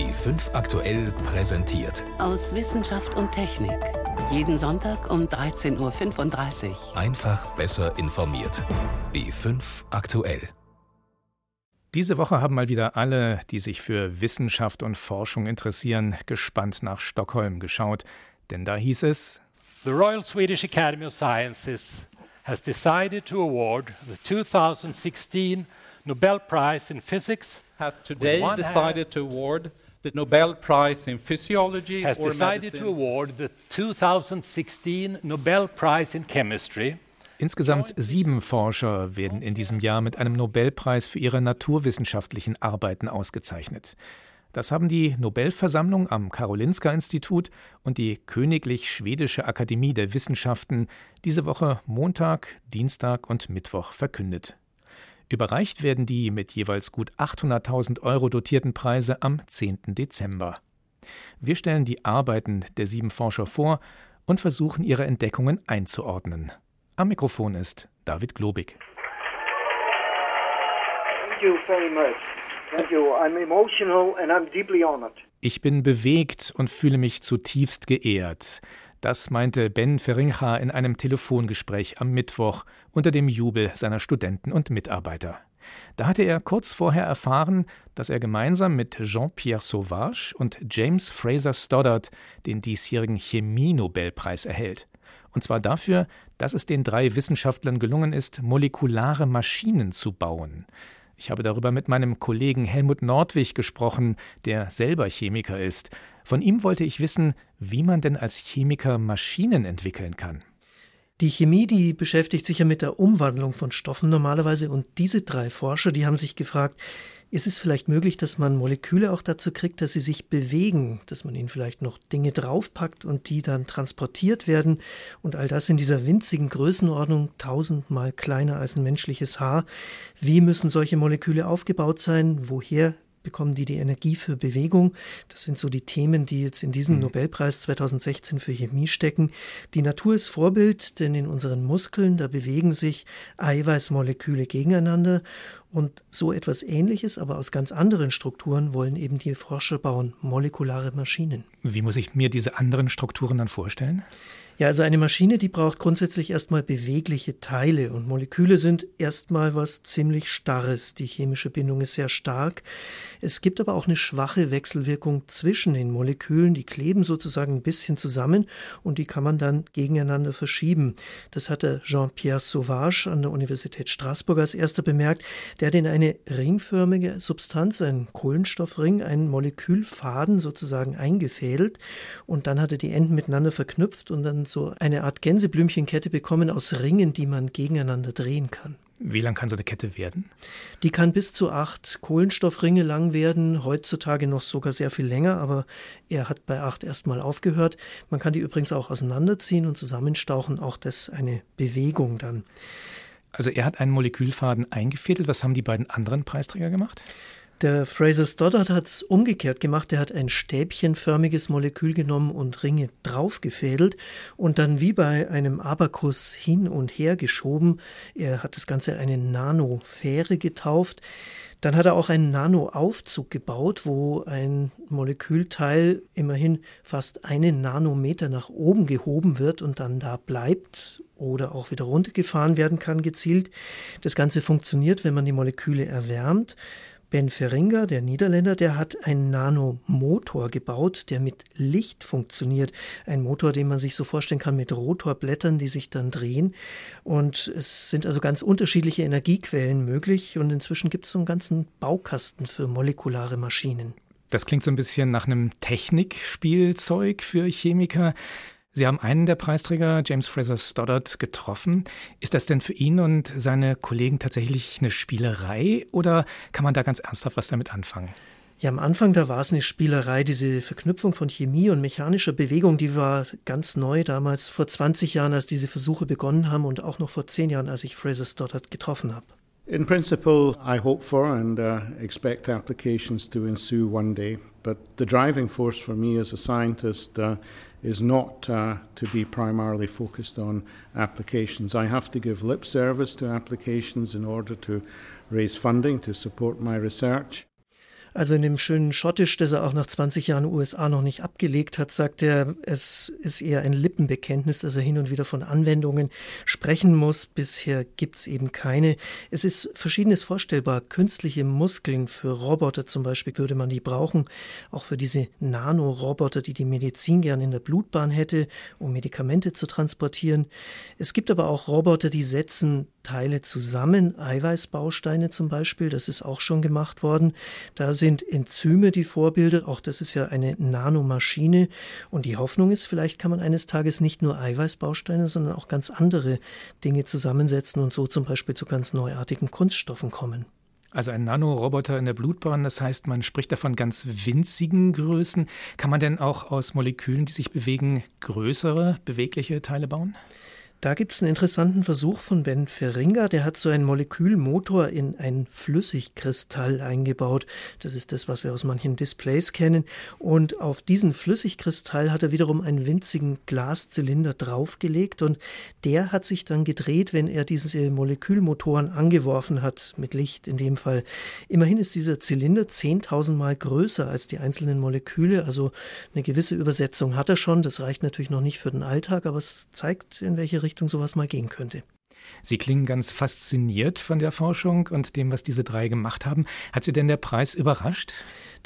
B5 aktuell präsentiert. Aus Wissenschaft und Technik. Jeden Sonntag um 13.35 Uhr. Einfach besser informiert. B5 aktuell. Diese Woche haben mal wieder alle, die sich für Wissenschaft und Forschung interessieren, gespannt nach Stockholm geschaut. Denn da hieß es: The Royal Swedish Academy of Sciences has decided to award the 2016 Nobel Prize in Physics. Has today decided to award the Nobel Prize in Physiology has or decided medicine. to award the 2016 Nobel Prize in Chemistry. Insgesamt sieben Forscher werden in diesem Jahr mit einem Nobelpreis für ihre naturwissenschaftlichen Arbeiten ausgezeichnet. Das haben die Nobelversammlung am Karolinska-Institut und die Königlich Schwedische Akademie der Wissenschaften diese Woche Montag, Dienstag und Mittwoch verkündet. Überreicht werden die mit jeweils gut 800.000 Euro dotierten Preise am 10. Dezember. Wir stellen die Arbeiten der sieben Forscher vor und versuchen ihre Entdeckungen einzuordnen. Am Mikrofon ist David Globig. Ich bin bewegt und fühle mich zutiefst geehrt. Das meinte Ben Ferincha in einem Telefongespräch am Mittwoch unter dem Jubel seiner Studenten und Mitarbeiter. Da hatte er kurz vorher erfahren, dass er gemeinsam mit Jean-Pierre Sauvage und James Fraser Stoddart den diesjährigen Chemie-Nobelpreis erhält. Und zwar dafür, dass es den drei Wissenschaftlern gelungen ist, molekulare Maschinen zu bauen. Ich habe darüber mit meinem Kollegen Helmut Nordwig gesprochen, der selber Chemiker ist. Von ihm wollte ich wissen, wie man denn als Chemiker Maschinen entwickeln kann. Die Chemie, die beschäftigt sich ja mit der Umwandlung von Stoffen normalerweise und diese drei Forscher, die haben sich gefragt, ist es vielleicht möglich, dass man Moleküle auch dazu kriegt, dass sie sich bewegen, dass man ihnen vielleicht noch Dinge draufpackt und die dann transportiert werden und all das in dieser winzigen Größenordnung, tausendmal kleiner als ein menschliches Haar. Wie müssen solche Moleküle aufgebaut sein? Woher bekommen die die Energie für Bewegung. Das sind so die Themen, die jetzt in diesem mhm. Nobelpreis 2016 für Chemie stecken. Die Natur ist Vorbild, denn in unseren Muskeln, da bewegen sich Eiweißmoleküle gegeneinander und so etwas Ähnliches, aber aus ganz anderen Strukturen wollen eben die Forscher bauen, molekulare Maschinen. Wie muss ich mir diese anderen Strukturen dann vorstellen? Ja, also eine Maschine, die braucht grundsätzlich erstmal bewegliche Teile und Moleküle sind erstmal was ziemlich Starres. Die chemische Bindung ist sehr stark. Es gibt aber auch eine schwache Wechselwirkung zwischen den Molekülen. Die kleben sozusagen ein bisschen zusammen und die kann man dann gegeneinander verschieben. Das hatte Jean-Pierre Sauvage an der Universität Straßburg als erster bemerkt. Der hat in eine ringförmige Substanz, einen Kohlenstoffring, einen Molekülfaden sozusagen eingefädelt und dann hat er die Enden miteinander verknüpft und dann so eine Art Gänseblümchenkette bekommen aus Ringen, die man gegeneinander drehen kann. Wie lang kann so eine Kette werden? Die kann bis zu acht Kohlenstoffringe lang werden, heutzutage noch sogar sehr viel länger, aber er hat bei acht erstmal aufgehört. Man kann die übrigens auch auseinanderziehen und zusammenstauchen, auch das eine Bewegung dann. Also er hat einen Molekülfaden eingefädelt. Was haben die beiden anderen Preisträger gemacht? Der Fraser Stoddart hat es umgekehrt gemacht. Er hat ein stäbchenförmiges Molekül genommen und Ringe draufgefädelt und dann wie bei einem Abakus hin und her geschoben. Er hat das Ganze eine Nanofähre getauft. Dann hat er auch einen Nanoaufzug gebaut, wo ein Molekülteil immerhin fast einen Nanometer nach oben gehoben wird und dann da bleibt oder auch wieder runtergefahren werden kann gezielt. Das Ganze funktioniert, wenn man die Moleküle erwärmt. Ben Feringa, der Niederländer, der hat einen Nanomotor gebaut, der mit Licht funktioniert. Ein Motor, den man sich so vorstellen kann mit Rotorblättern, die sich dann drehen. Und es sind also ganz unterschiedliche Energiequellen möglich. Und inzwischen gibt es so einen ganzen Baukasten für molekulare Maschinen. Das klingt so ein bisschen nach einem Technikspielzeug für Chemiker. Sie haben einen der Preisträger, James Fraser Stoddart, getroffen. Ist das denn für ihn und seine Kollegen tatsächlich eine Spielerei oder kann man da ganz ernsthaft was damit anfangen? Ja, am Anfang, da war es eine Spielerei. Diese Verknüpfung von Chemie und mechanischer Bewegung, die war ganz neu damals vor 20 Jahren, als diese Versuche begonnen haben und auch noch vor 10 Jahren, als ich Fraser Stoddart getroffen habe. In principle, I hope for and uh, expect applications to ensue one day. But the driving force for me as a scientist uh, is not uh, to be primarily focused on applications. I have to give lip service to applications in order to raise funding to support my research. Also in dem schönen Schottisch, das er auch nach 20 Jahren USA noch nicht abgelegt hat, sagt er, es ist eher ein Lippenbekenntnis, dass er hin und wieder von Anwendungen sprechen muss. Bisher gibt's eben keine. Es ist verschiedenes vorstellbar. Künstliche Muskeln für Roboter zum Beispiel würde man die brauchen. Auch für diese Nanoroboter, die die Medizin gern in der Blutbahn hätte, um Medikamente zu transportieren. Es gibt aber auch Roboter, die setzen Teile zusammen, Eiweißbausteine zum Beispiel, das ist auch schon gemacht worden. Da sind Enzyme die Vorbilder, auch das ist ja eine Nanomaschine. Und die Hoffnung ist, vielleicht kann man eines Tages nicht nur Eiweißbausteine, sondern auch ganz andere Dinge zusammensetzen und so zum Beispiel zu ganz neuartigen Kunststoffen kommen. Also ein Nanoroboter in der Blutbahn, das heißt, man spricht davon ganz winzigen Größen. Kann man denn auch aus Molekülen, die sich bewegen, größere, bewegliche Teile bauen? Da gibt es einen interessanten Versuch von Ben Feringa, der hat so einen Molekülmotor in ein Flüssigkristall eingebaut. Das ist das, was wir aus manchen Displays kennen. Und auf diesen Flüssigkristall hat er wiederum einen winzigen Glaszylinder draufgelegt und der hat sich dann gedreht, wenn er diese Molekülmotoren angeworfen hat, mit Licht in dem Fall. Immerhin ist dieser Zylinder 10.000 Mal größer als die einzelnen Moleküle, also eine gewisse Übersetzung hat er schon. Das reicht natürlich noch nicht für den Alltag, aber es zeigt, in welche Richtung Richtung sowas mal gehen könnte. Sie klingen ganz fasziniert von der Forschung und dem, was diese drei gemacht haben. Hat Sie denn der Preis überrascht?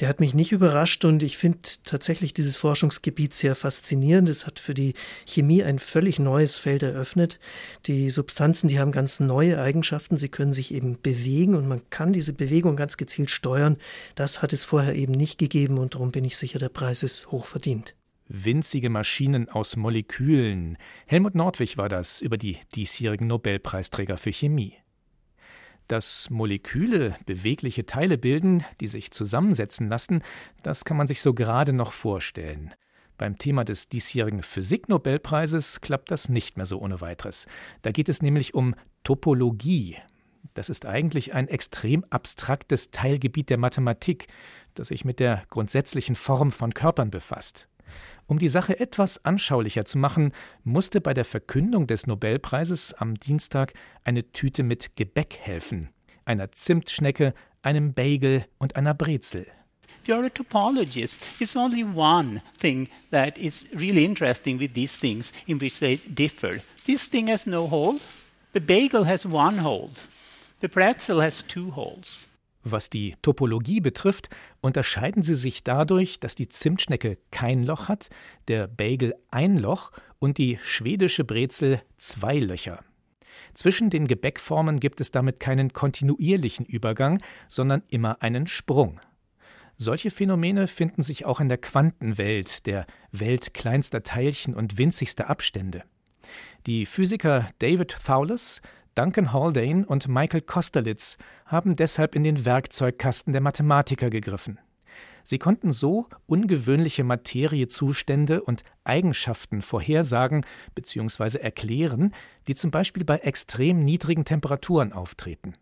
Der hat mich nicht überrascht und ich finde tatsächlich dieses Forschungsgebiet sehr faszinierend. Es hat für die Chemie ein völlig neues Feld eröffnet. Die Substanzen, die haben ganz neue Eigenschaften. Sie können sich eben bewegen und man kann diese Bewegung ganz gezielt steuern. Das hat es vorher eben nicht gegeben und darum bin ich sicher, der Preis ist hoch verdient winzige Maschinen aus Molekülen. Helmut Nordwig war das über die diesjährigen Nobelpreisträger für Chemie. Dass Moleküle bewegliche Teile bilden, die sich zusammensetzen lassen, das kann man sich so gerade noch vorstellen. Beim Thema des diesjährigen Physiknobelpreises klappt das nicht mehr so ohne weiteres. Da geht es nämlich um Topologie. Das ist eigentlich ein extrem abstraktes Teilgebiet der Mathematik, das sich mit der grundsätzlichen Form von Körpern befasst. Um die Sache etwas anschaulicher zu machen, musste bei der Verkündung des Nobelpreises am Dienstag eine Tüte mit Gebäck helfen, einer Zimtschnecke, einem Bagel und einer Brezel. You're a topologist. It's only one thing that is really interesting with these things in which they differ. This thing has no hole. The bagel has one hole. The pretzel has two holes. Was die Topologie betrifft, unterscheiden sie sich dadurch, dass die Zimtschnecke kein Loch hat, der Bagel ein Loch und die schwedische Brezel zwei Löcher. Zwischen den Gebäckformen gibt es damit keinen kontinuierlichen Übergang, sondern immer einen Sprung. Solche Phänomene finden sich auch in der Quantenwelt, der Welt kleinster Teilchen und winzigster Abstände. Die Physiker David Thouless Duncan Haldane und Michael Kosterlitz haben deshalb in den Werkzeugkasten der Mathematiker gegriffen. Sie konnten so ungewöhnliche Materiezustände und Eigenschaften vorhersagen bzw. erklären, die zum Beispiel bei extrem niedrigen Temperaturen auftreten.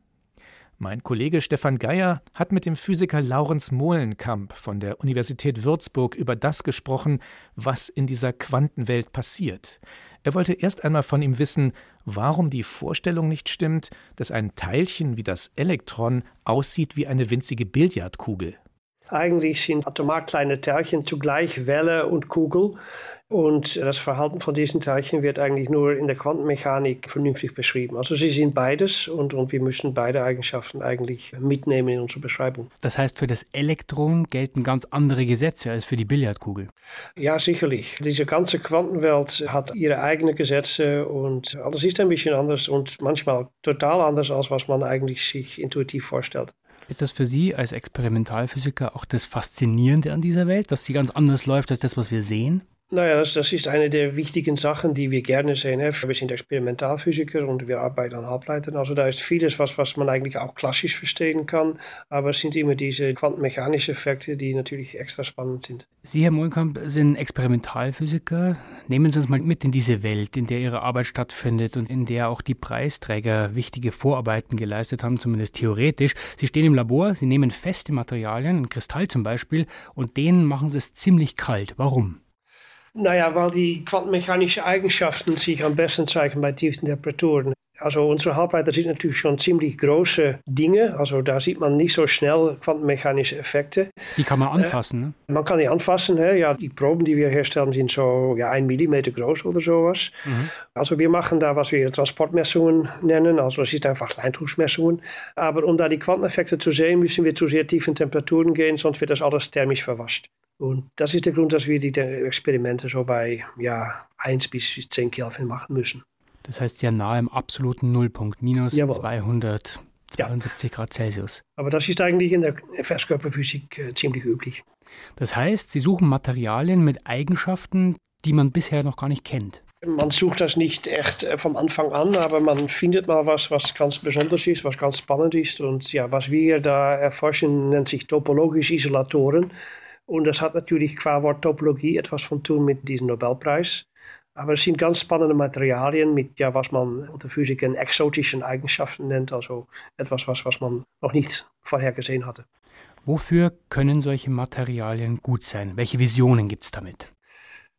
Mein Kollege Stefan Geier hat mit dem Physiker Laurens Mohlenkamp von der Universität Würzburg über das gesprochen, was in dieser Quantenwelt passiert. Er wollte erst einmal von ihm wissen, warum die Vorstellung nicht stimmt, dass ein Teilchen wie das Elektron aussieht wie eine winzige Billardkugel. Eigentlich sind atomar kleine Teilchen zugleich Welle und Kugel. Und das Verhalten von diesen Teilchen wird eigentlich nur in der Quantenmechanik vernünftig beschrieben. Also sie sind beides und, und wir müssen beide Eigenschaften eigentlich mitnehmen in unsere Beschreibung. Das heißt, für das Elektron gelten ganz andere Gesetze als für die Billardkugel. Ja, sicherlich. Diese ganze Quantenwelt hat ihre eigenen Gesetze und alles ist ein bisschen anders und manchmal total anders, als was man eigentlich sich intuitiv vorstellt. Ist das für Sie als Experimentalphysiker auch das Faszinierende an dieser Welt, dass sie ganz anders läuft als das, was wir sehen? Naja, das, das ist eine der wichtigen Sachen, die wir gerne sehen. Wir sind Experimentalphysiker und wir arbeiten an Halbleitern. Also da ist vieles, was, was man eigentlich auch klassisch verstehen kann. Aber es sind immer diese quantenmechanischen Effekte, die natürlich extra spannend sind. Sie, Herr Mohnkamp, sind Experimentalphysiker. Nehmen Sie uns mal mit in diese Welt, in der Ihre Arbeit stattfindet und in der auch die Preisträger wichtige Vorarbeiten geleistet haben, zumindest theoretisch. Sie stehen im Labor, Sie nehmen feste Materialien, ein Kristall zum Beispiel, und denen machen Sie es ziemlich kalt. Warum? Naja, weil die quantenmechanischen Eigenschaften sich am besten zeigen bei tiefen Temperaturen. Also unsere Halbleiter sind natürlich schon ziemlich große Dinge. Also da sieht man nicht so schnell quantenmechanische Effekte. Die kann man anfassen, ne? Man kann die anfassen. Hè? Ja, die Proben, die wir herstellen, sind so ja, ein Millimeter groß oder sowas. Mhm. Also wir machen da, was wir Transportmessungen nennen. Also es ist einfach Kleintuchsmessungen. Aber um da die Quanteneffekte zu sehen, müssen wir zu sehr tiefen Temperaturen gehen, sonst wird das alles thermisch verwascht. Und das ist der Grund, dass wir die Experimente so bei ja, 1 bis 10 Kelvin machen müssen. Das heißt sehr nahe im absoluten Nullpunkt, minus Jawohl. 272 ja. Grad Celsius. Aber das ist eigentlich in der Festkörperphysik äh, ziemlich üblich. Das heißt, Sie suchen Materialien mit Eigenschaften, die man bisher noch gar nicht kennt. Man sucht das nicht echt äh, vom Anfang an, aber man findet mal was, was ganz besonders ist, was ganz spannend ist. Und ja, was wir da erforschen, nennt sich topologische Isolatoren. Und das hat natürlich qua Wort Topologie etwas von tun mit diesem Nobelpreis. Aber es sind ganz spannende Materialien mit, ja, was man unter Physikern exotischen Eigenschaften nennt, also etwas, was, was man noch nicht vorher gesehen hatte. Wofür können solche Materialien gut sein? Welche Visionen gibt es damit?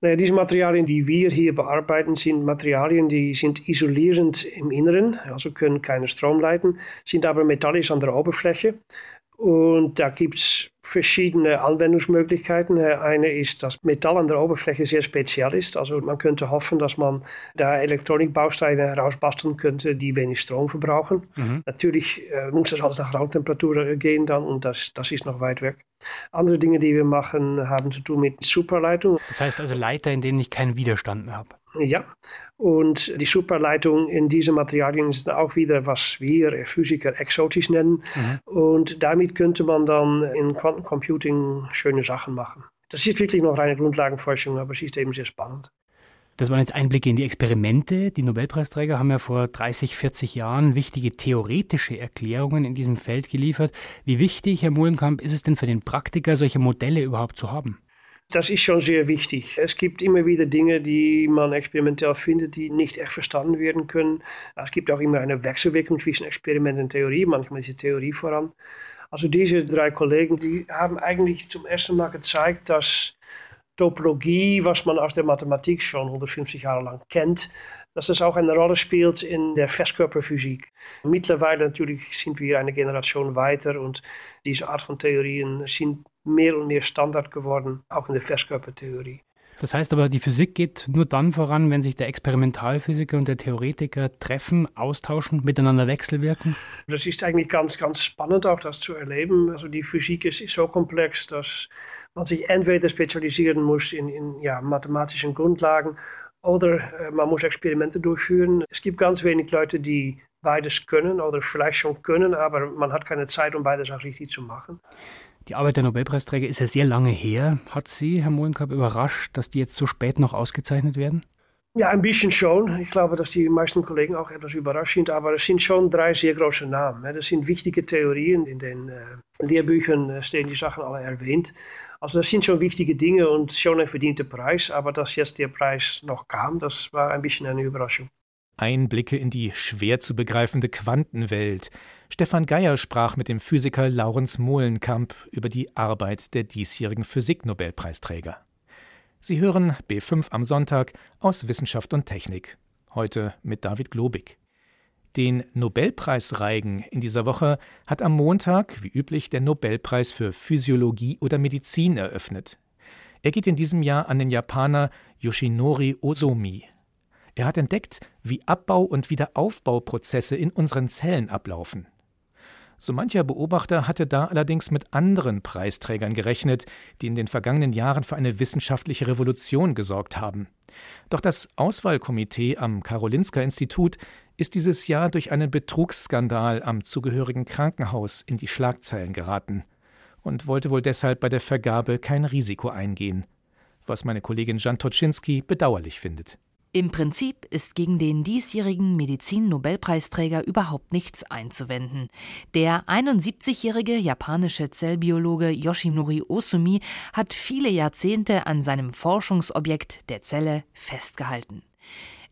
Naja, diese Materialien, die wir hier bearbeiten, sind Materialien, die sind isolierend im Inneren, also können keinen Strom leiten, sind aber metallisch an der Oberfläche. Und da gibt es verschiedene Anwendungsmöglichkeiten. Eine ist, dass Metall an der Oberfläche sehr speziell ist. Also man könnte hoffen, dass man da Elektronikbausteine herausbasteln könnte, die wenig Strom verbrauchen. Mhm. Natürlich äh, muss das alles nach Raumtemperatur gehen dann und das, das ist noch weit weg. Andere Dinge, die wir machen, haben zu tun mit Superleitung. Das heißt also Leiter, in denen ich keinen Widerstand mehr habe. Ja, und die Superleitung in diesen Materialien ist auch wieder, was wir Physiker exotisch nennen. Mhm. Und damit könnte man dann in Quantencomputing schöne Sachen machen. Das ist wirklich noch reine Grundlagenforschung, aber es ist eben sehr spannend. Das waren jetzt Einblicke in die Experimente. Die Nobelpreisträger haben ja vor 30, 40 Jahren wichtige theoretische Erklärungen in diesem Feld geliefert. Wie wichtig, Herr Mohlenkamp, ist es denn für den Praktiker, solche Modelle überhaupt zu haben? Das ist schon sehr wichtig. Es gibt immer wieder Dinge, die man experimentell findet, die nicht echt verstanden werden können. Es gibt auch immer eine Wechselwirkung zwischen Experiment und Theorie. Manchmal ist die Theorie voran. Also diese drei Kollegen, die haben eigentlich zum ersten Mal gezeigt, dass Topologie, was man aus der Mathematik schon 150 Jahre lang kennt, dass es auch eine Rolle spielt in der Festkörperphysik. Mittlerweile natürlich sind wir eine Generation weiter und diese Art von Theorien sind mehr und mehr Standard geworden, auch in der Festkörpertheorie. Das heißt aber, die Physik geht nur dann voran, wenn sich der Experimentalphysiker und der Theoretiker treffen, austauschen, miteinander wechselwirken? Das ist eigentlich ganz, ganz spannend auch das zu erleben. Also die Physik ist so komplex, dass man sich entweder spezialisieren muss in, in ja, mathematischen Grundlagen oder äh, man muss Experimente durchführen. Es gibt ganz wenig Leute, die beides können oder vielleicht schon können, aber man hat keine Zeit, um beides auch richtig zu machen. Die Arbeit der Nobelpreisträger ist ja sehr lange her. Hat Sie, Herr Mohlenkamp, überrascht, dass die jetzt so spät noch ausgezeichnet werden? Ja, ein bisschen schon. Ich glaube, dass die meisten Kollegen auch etwas überrascht sind, aber es sind schon drei sehr große Namen. Das sind wichtige Theorien, in den äh, Lehrbüchern äh, stehen die Sachen alle erwähnt. Also das sind schon wichtige Dinge und schon ein verdienter Preis, aber dass jetzt der Preis noch kam, das war ein bisschen eine Überraschung. Einblicke in die schwer zu begreifende Quantenwelt. Stefan Geier sprach mit dem Physiker Laurens Mohlenkamp über die Arbeit der diesjährigen Physiknobelpreisträger. Sie hören B5 am Sonntag aus Wissenschaft und Technik. Heute mit David Globig. Den Nobelpreisreigen in dieser Woche hat am Montag, wie üblich, der Nobelpreis für Physiologie oder Medizin eröffnet. Er geht in diesem Jahr an den Japaner Yoshinori Ozomi. Er hat entdeckt, wie Abbau- und Wiederaufbauprozesse in unseren Zellen ablaufen. So mancher Beobachter hatte da allerdings mit anderen Preisträgern gerechnet, die in den vergangenen Jahren für eine wissenschaftliche Revolution gesorgt haben. Doch das Auswahlkomitee am Karolinska Institut ist dieses Jahr durch einen Betrugsskandal am zugehörigen Krankenhaus in die Schlagzeilen geraten und wollte wohl deshalb bei der Vergabe kein Risiko eingehen, was meine Kollegin Jan Toczynski bedauerlich findet. Im Prinzip ist gegen den diesjährigen Medizin-Nobelpreisträger überhaupt nichts einzuwenden. Der 71-jährige japanische Zellbiologe Yoshinori Osumi hat viele Jahrzehnte an seinem Forschungsobjekt der Zelle festgehalten.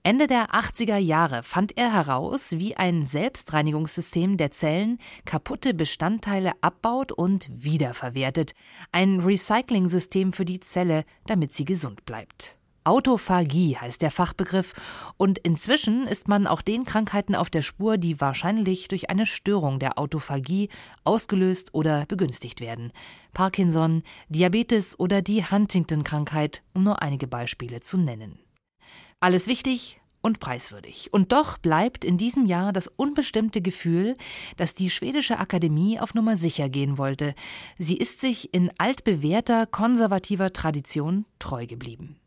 Ende der 80er Jahre fand er heraus, wie ein Selbstreinigungssystem der Zellen kaputte Bestandteile abbaut und wiederverwertet. Ein Recycling-System für die Zelle, damit sie gesund bleibt. Autophagie heißt der Fachbegriff und inzwischen ist man auch den Krankheiten auf der Spur, die wahrscheinlich durch eine Störung der Autophagie ausgelöst oder begünstigt werden. Parkinson, Diabetes oder die Huntington-Krankheit, um nur einige Beispiele zu nennen. Alles wichtig, und preiswürdig. Und doch bleibt in diesem Jahr das unbestimmte Gefühl, dass die schwedische Akademie auf Nummer sicher gehen wollte. Sie ist sich in altbewährter konservativer Tradition treu geblieben.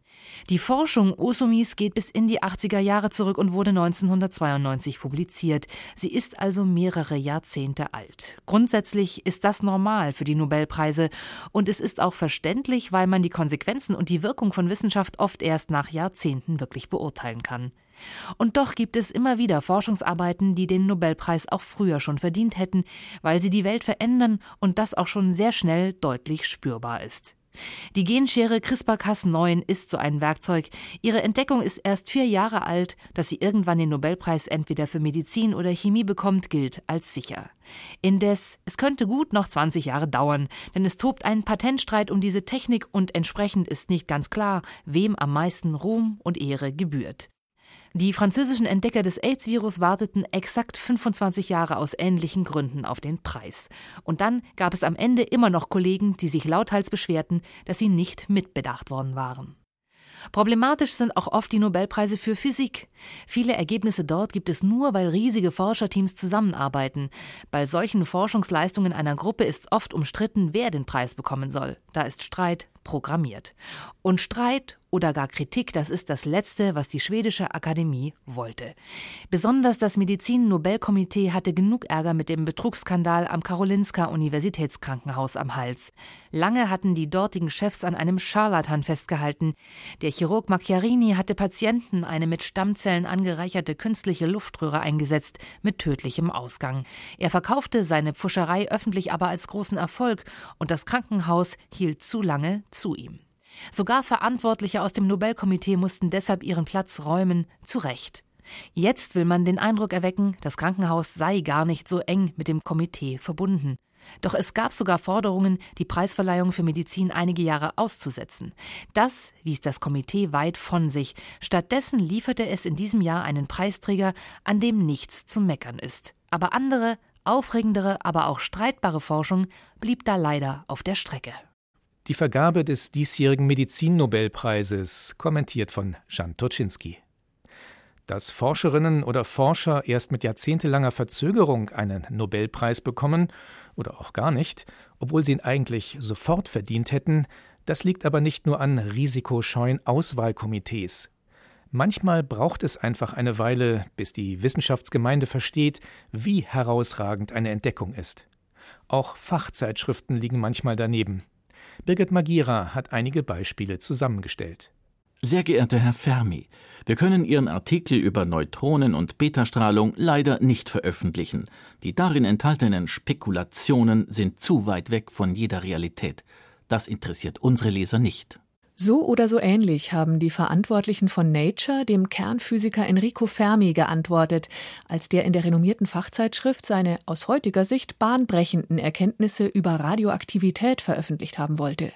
Die Forschung Osumis geht bis in die 80er Jahre zurück und wurde 1992 publiziert. Sie ist also mehrere Jahrzehnte alt. Grundsätzlich ist das normal für die Nobelpreise und es ist auch verständlich, weil man die Konsequenzen und die Wirkung von Wissenschaft oft erst nach Jahrzehnten wirklich beurteilen kann. Und doch gibt es immer wieder Forschungsarbeiten, die den Nobelpreis auch früher schon verdient hätten, weil sie die Welt verändern und das auch schon sehr schnell deutlich spürbar ist. Die Genschere CRISPR-Cas9 ist so ein Werkzeug. Ihre Entdeckung ist erst vier Jahre alt. Dass sie irgendwann den Nobelpreis entweder für Medizin oder Chemie bekommt, gilt als sicher. Indes, es könnte gut noch 20 Jahre dauern, denn es tobt ein Patentstreit um diese Technik und entsprechend ist nicht ganz klar, wem am meisten Ruhm und Ehre gebührt. Die französischen Entdecker des AIDS-Virus warteten exakt 25 Jahre aus ähnlichen Gründen auf den Preis. Und dann gab es am Ende immer noch Kollegen, die sich lauthals beschwerten, dass sie nicht mitbedacht worden waren. Problematisch sind auch oft die Nobelpreise für Physik. Viele Ergebnisse dort gibt es nur, weil riesige Forscherteams zusammenarbeiten. Bei solchen Forschungsleistungen einer Gruppe ist oft umstritten, wer den Preis bekommen soll. Da ist Streit programmiert. Und Streit oder gar Kritik, das ist das Letzte, was die schwedische Akademie wollte. Besonders das Medizin-Nobelkomitee hatte genug Ärger mit dem Betrugsskandal am Karolinska Universitätskrankenhaus am Hals. Lange hatten die dortigen Chefs an einem Scharlatan festgehalten. Der Chirurg Macchiarini hatte Patienten eine mit Stammzellen angereicherte künstliche Luftröhre eingesetzt, mit tödlichem Ausgang. Er verkaufte seine Pfuscherei öffentlich aber als großen Erfolg und das Krankenhaus hielt zu lange zu ihm. Sogar Verantwortliche aus dem Nobelkomitee mussten deshalb ihren Platz räumen, zu Recht. Jetzt will man den Eindruck erwecken, das Krankenhaus sei gar nicht so eng mit dem Komitee verbunden. Doch es gab sogar Forderungen, die Preisverleihung für Medizin einige Jahre auszusetzen. Das wies das Komitee weit von sich. Stattdessen lieferte es in diesem Jahr einen Preisträger, an dem nichts zu meckern ist. Aber andere, aufregendere, aber auch streitbare Forschung blieb da leider auf der Strecke. Die Vergabe des diesjährigen Medizinnobelpreises, kommentiert von Jan Toczynski. Dass Forscherinnen oder Forscher erst mit jahrzehntelanger Verzögerung einen Nobelpreis bekommen oder auch gar nicht, obwohl sie ihn eigentlich sofort verdient hätten, das liegt aber nicht nur an risikoscheuen Auswahlkomitees. Manchmal braucht es einfach eine Weile, bis die Wissenschaftsgemeinde versteht, wie herausragend eine Entdeckung ist. Auch Fachzeitschriften liegen manchmal daneben. Birgit Magira hat einige Beispiele zusammengestellt. Sehr geehrter Herr Fermi, wir können Ihren Artikel über Neutronen und Betastrahlung leider nicht veröffentlichen. Die darin enthaltenen Spekulationen sind zu weit weg von jeder Realität. Das interessiert unsere Leser nicht. So oder so ähnlich haben die Verantwortlichen von Nature dem Kernphysiker Enrico Fermi geantwortet, als der in der renommierten Fachzeitschrift seine aus heutiger Sicht bahnbrechenden Erkenntnisse über Radioaktivität veröffentlicht haben wollte.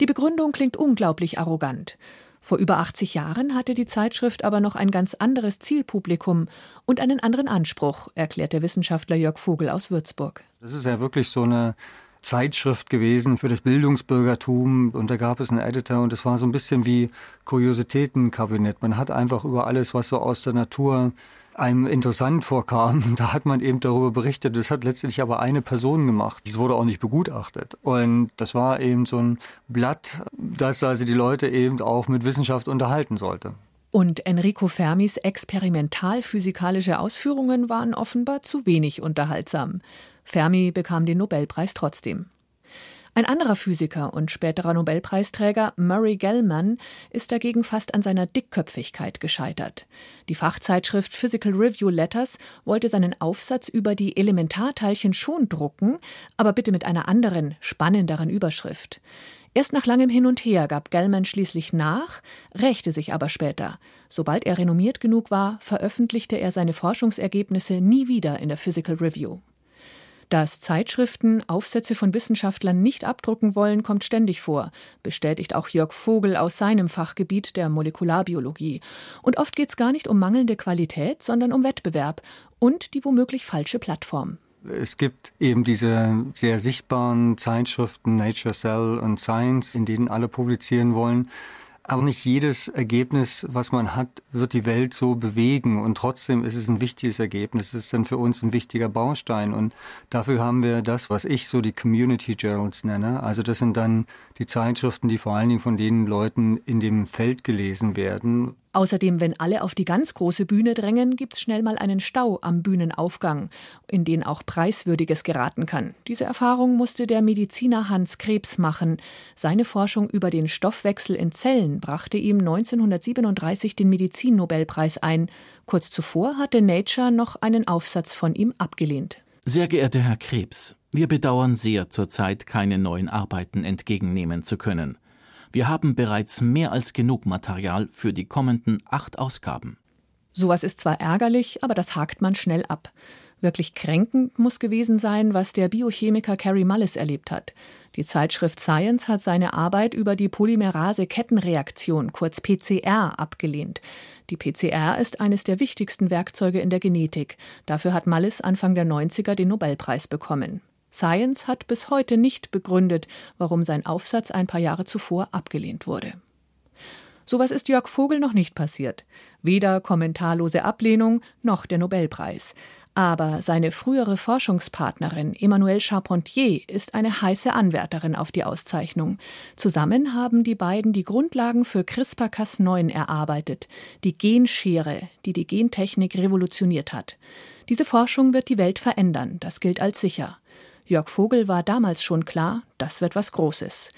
Die Begründung klingt unglaublich arrogant. Vor über 80 Jahren hatte die Zeitschrift aber noch ein ganz anderes Zielpublikum und einen anderen Anspruch, erklärt der Wissenschaftler Jörg Vogel aus Würzburg. Das ist ja wirklich so eine Zeitschrift gewesen für das Bildungsbürgertum und da gab es einen Editor und es war so ein bisschen wie Kuriositätenkabinett. Man hat einfach über alles, was so aus der Natur einem interessant vorkam, da hat man eben darüber berichtet. Das hat letztlich aber eine Person gemacht. Das wurde auch nicht begutachtet. Und das war eben so ein Blatt, das also die Leute eben auch mit Wissenschaft unterhalten sollte. Und Enrico Fermis experimentalphysikalische Ausführungen waren offenbar zu wenig unterhaltsam. Fermi bekam den Nobelpreis trotzdem. Ein anderer Physiker und späterer Nobelpreisträger, Murray Gell-Mann, ist dagegen fast an seiner Dickköpfigkeit gescheitert. Die Fachzeitschrift Physical Review Letters wollte seinen Aufsatz über die Elementarteilchen schon drucken, aber bitte mit einer anderen, spannenderen Überschrift. Erst nach langem Hin und Her gab Gellman schließlich nach, rächte sich aber später. Sobald er renommiert genug war, veröffentlichte er seine Forschungsergebnisse nie wieder in der Physical Review. Dass Zeitschriften Aufsätze von Wissenschaftlern nicht abdrucken wollen, kommt ständig vor, bestätigt auch Jörg Vogel aus seinem Fachgebiet der Molekularbiologie. Und oft geht es gar nicht um mangelnde Qualität, sondern um Wettbewerb und die womöglich falsche Plattform. Es gibt eben diese sehr sichtbaren Zeitschriften Nature, Cell und Science, in denen alle publizieren wollen. Aber nicht jedes Ergebnis, was man hat, wird die Welt so bewegen. Und trotzdem ist es ein wichtiges Ergebnis. Es ist dann für uns ein wichtiger Baustein. Und dafür haben wir das, was ich so die Community Journals nenne. Also das sind dann die Zeitschriften, die vor allen Dingen von den Leuten in dem Feld gelesen werden. Außerdem, wenn alle auf die ganz große Bühne drängen, gibt's schnell mal einen Stau am Bühnenaufgang, in den auch Preiswürdiges geraten kann. Diese Erfahrung musste der Mediziner Hans Krebs machen. Seine Forschung über den Stoffwechsel in Zellen brachte ihm 1937 den Medizinnobelpreis ein. Kurz zuvor hatte Nature noch einen Aufsatz von ihm abgelehnt. Sehr geehrter Herr Krebs, wir bedauern sehr, zurzeit keine neuen Arbeiten entgegennehmen zu können. Wir haben bereits mehr als genug Material für die kommenden acht Ausgaben. Sowas ist zwar ärgerlich, aber das hakt man schnell ab. Wirklich kränkend muss gewesen sein, was der Biochemiker Carey Mullis erlebt hat. Die Zeitschrift Science hat seine Arbeit über die Polymerase-Kettenreaktion, kurz PCR, abgelehnt. Die PCR ist eines der wichtigsten Werkzeuge in der Genetik. Dafür hat Mullis Anfang der 90er den Nobelpreis bekommen. Science hat bis heute nicht begründet, warum sein Aufsatz ein paar Jahre zuvor abgelehnt wurde. Sowas ist Jörg Vogel noch nicht passiert. Weder kommentarlose Ablehnung noch der Nobelpreis. Aber seine frühere Forschungspartnerin Emmanuelle Charpentier ist eine heiße Anwärterin auf die Auszeichnung. Zusammen haben die beiden die Grundlagen für CRISPR-Cas9 erarbeitet, die Genschere, die die Gentechnik revolutioniert hat. Diese Forschung wird die Welt verändern, das gilt als sicher. Jörg Vogel war damals schon klar, das wird was Großes.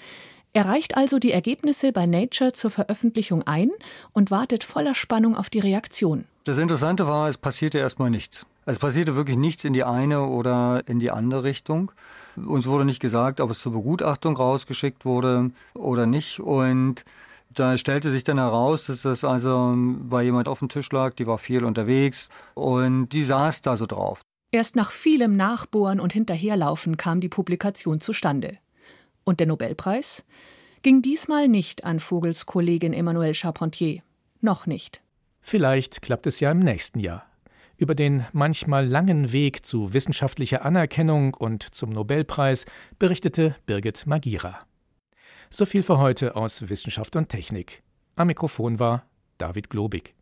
Er reicht also die Ergebnisse bei Nature zur Veröffentlichung ein und wartet voller Spannung auf die Reaktion. Das Interessante war, es passierte erstmal nichts. Es passierte wirklich nichts in die eine oder in die andere Richtung. Uns wurde nicht gesagt, ob es zur Begutachtung rausgeschickt wurde oder nicht. Und da stellte sich dann heraus, dass das also bei jemand auf dem Tisch lag, die war viel unterwegs und die saß da so drauf. Erst nach vielem Nachbohren und Hinterherlaufen kam die Publikation zustande. Und der Nobelpreis? Ging diesmal nicht an Vogels Kollegin Emmanuelle Charpentier. Noch nicht. Vielleicht klappt es ja im nächsten Jahr. Über den manchmal langen Weg zu wissenschaftlicher Anerkennung und zum Nobelpreis berichtete Birgit Magira. So viel für heute aus Wissenschaft und Technik. Am Mikrofon war David Globig.